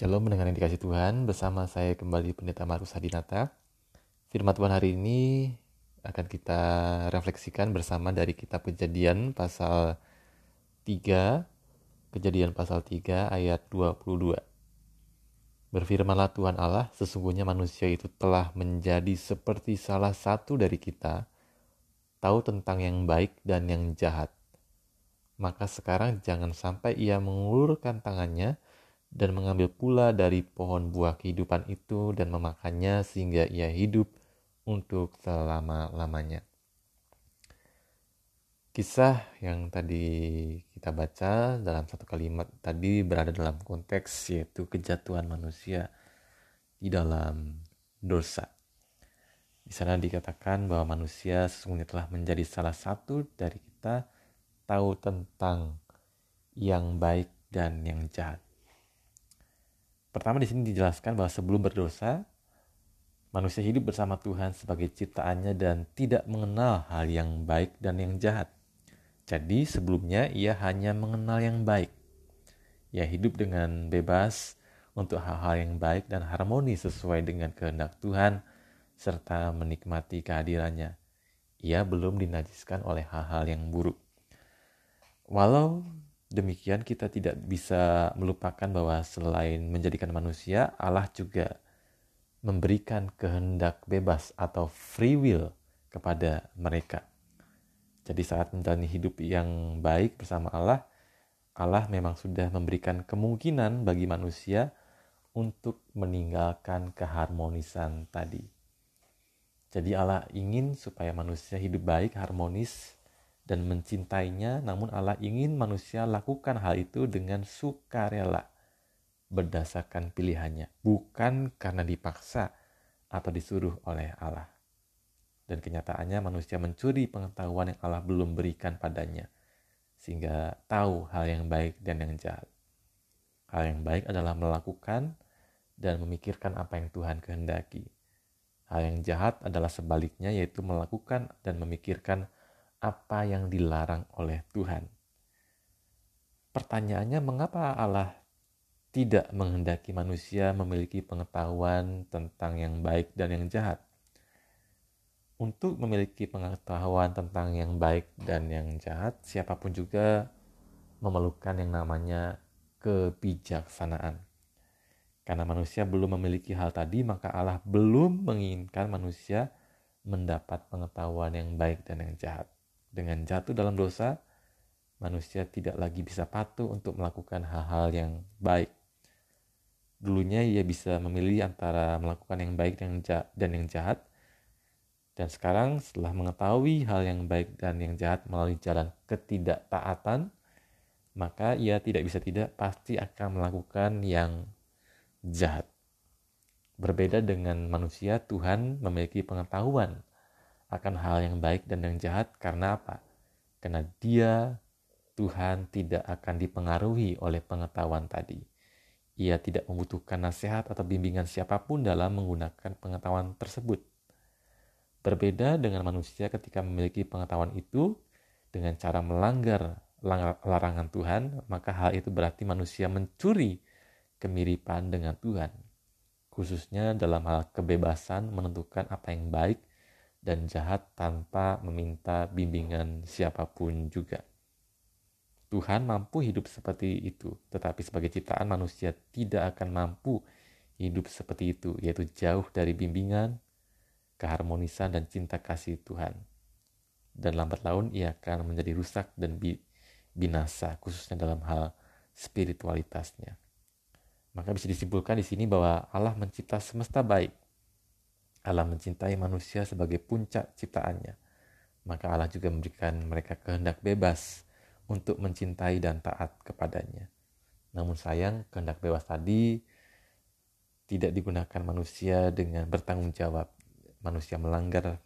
Shalom mendengar yang dikasih Tuhan bersama saya kembali Pendeta Markus Hadinata. Firman Tuhan hari ini akan kita refleksikan bersama dari kitab Kejadian pasal 3, Kejadian pasal 3 ayat 22. Berfirmanlah Tuhan Allah, sesungguhnya manusia itu telah menjadi seperti salah satu dari kita, tahu tentang yang baik dan yang jahat. Maka sekarang jangan sampai ia mengulurkan tangannya, dan mengambil pula dari pohon buah kehidupan itu dan memakannya sehingga ia hidup untuk selama-lamanya. Kisah yang tadi kita baca dalam satu kalimat tadi berada dalam konteks yaitu kejatuhan manusia di dalam dosa. Di sana dikatakan bahwa manusia sesungguhnya telah menjadi salah satu dari kita tahu tentang yang baik dan yang jahat. Pertama di sini dijelaskan bahwa sebelum berdosa, manusia hidup bersama Tuhan sebagai ciptaannya dan tidak mengenal hal yang baik dan yang jahat. Jadi sebelumnya ia hanya mengenal yang baik. Ia hidup dengan bebas untuk hal-hal yang baik dan harmoni sesuai dengan kehendak Tuhan serta menikmati kehadirannya. Ia belum dinajiskan oleh hal-hal yang buruk. Walau demikian kita tidak bisa melupakan bahwa selain menjadikan manusia, Allah juga memberikan kehendak bebas atau free will kepada mereka. Jadi saat menjalani hidup yang baik bersama Allah, Allah memang sudah memberikan kemungkinan bagi manusia untuk meninggalkan keharmonisan tadi. Jadi Allah ingin supaya manusia hidup baik, harmonis, dan mencintainya, namun Allah ingin manusia lakukan hal itu dengan sukarela berdasarkan pilihannya, bukan karena dipaksa atau disuruh oleh Allah. Dan kenyataannya manusia mencuri pengetahuan yang Allah belum berikan padanya, sehingga tahu hal yang baik dan yang jahat. Hal yang baik adalah melakukan dan memikirkan apa yang Tuhan kehendaki. Hal yang jahat adalah sebaliknya, yaitu melakukan dan memikirkan apa yang dilarang oleh Tuhan. Pertanyaannya, mengapa Allah tidak menghendaki manusia memiliki pengetahuan tentang yang baik dan yang jahat? Untuk memiliki pengetahuan tentang yang baik dan yang jahat, siapa pun juga memerlukan yang namanya kebijaksanaan. Karena manusia belum memiliki hal tadi, maka Allah belum menginginkan manusia mendapat pengetahuan yang baik dan yang jahat. Dengan jatuh dalam dosa, manusia tidak lagi bisa patuh untuk melakukan hal-hal yang baik. Dulunya ia bisa memilih antara melakukan yang baik dan yang jahat. Dan sekarang setelah mengetahui hal yang baik dan yang jahat melalui jalan ketidaktaatan, maka ia tidak bisa tidak pasti akan melakukan yang jahat. Berbeda dengan manusia, Tuhan memiliki pengetahuan akan hal yang baik dan yang jahat karena apa? Karena dia Tuhan tidak akan dipengaruhi oleh pengetahuan tadi. Ia tidak membutuhkan nasihat atau bimbingan siapa pun dalam menggunakan pengetahuan tersebut. Berbeda dengan manusia ketika memiliki pengetahuan itu dengan cara melanggar larangan Tuhan, maka hal itu berarti manusia mencuri kemiripan dengan Tuhan. Khususnya dalam hal kebebasan menentukan apa yang baik dan jahat tanpa meminta bimbingan siapa pun juga. Tuhan mampu hidup seperti itu, tetapi sebagai ciptaan manusia tidak akan mampu hidup seperti itu, yaitu jauh dari bimbingan, keharmonisan, dan cinta kasih Tuhan. Dan lambat laun ia akan menjadi rusak dan binasa, khususnya dalam hal spiritualitasnya. Maka bisa disimpulkan di sini bahwa Allah mencipta semesta baik, Allah mencintai manusia sebagai puncak ciptaannya. Maka Allah juga memberikan mereka kehendak bebas untuk mencintai dan taat kepadanya. Namun sayang, kehendak bebas tadi tidak digunakan manusia dengan bertanggung jawab. Manusia melanggar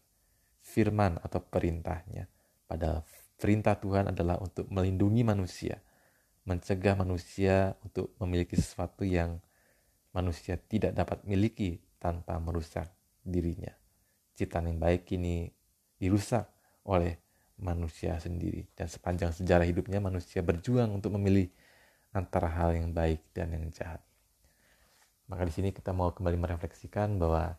firman atau perintahnya. Padahal perintah Tuhan adalah untuk melindungi manusia, mencegah manusia untuk memiliki sesuatu yang manusia tidak dapat miliki tanpa merusak dirinya. Ciptaan yang baik kini dirusak oleh manusia sendiri. Dan sepanjang sejarah hidupnya manusia berjuang untuk memilih antara hal yang baik dan yang jahat. Maka di sini kita mau kembali merefleksikan bahwa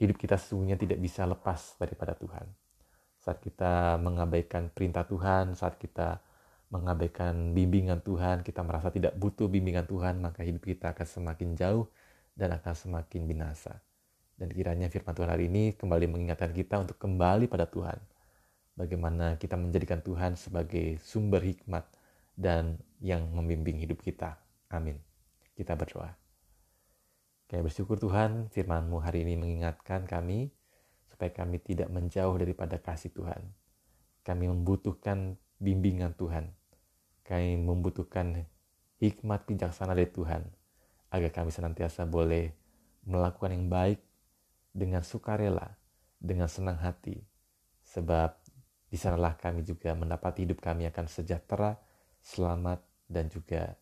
hidup kita sesungguhnya tidak bisa lepas daripada Tuhan. Saat kita mengabaikan perintah Tuhan, saat kita mengabaikan bimbingan Tuhan, kita merasa tidak butuh bimbingan Tuhan, maka hidup kita akan semakin jauh dan akan semakin binasa. Dan kiranya firman Tuhan hari ini kembali mengingatkan kita untuk kembali pada Tuhan. Bagaimana kita menjadikan Tuhan sebagai sumber hikmat dan yang membimbing hidup kita. Amin. Kita berdoa. Kami bersyukur Tuhan, firman-Mu hari ini mengingatkan kami supaya kami tidak menjauh daripada kasih Tuhan. Kami membutuhkan bimbingan Tuhan. Kami membutuhkan hikmat bijaksana dari Tuhan agar kami senantiasa boleh melakukan yang baik dengan sukarela, dengan senang hati. Sebab di sanalah kami juga mendapat hidup kami akan sejahtera, selamat, dan juga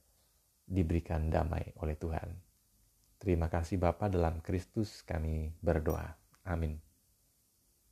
diberikan damai oleh Tuhan. Terima kasih Bapa dalam Kristus kami berdoa. Amin.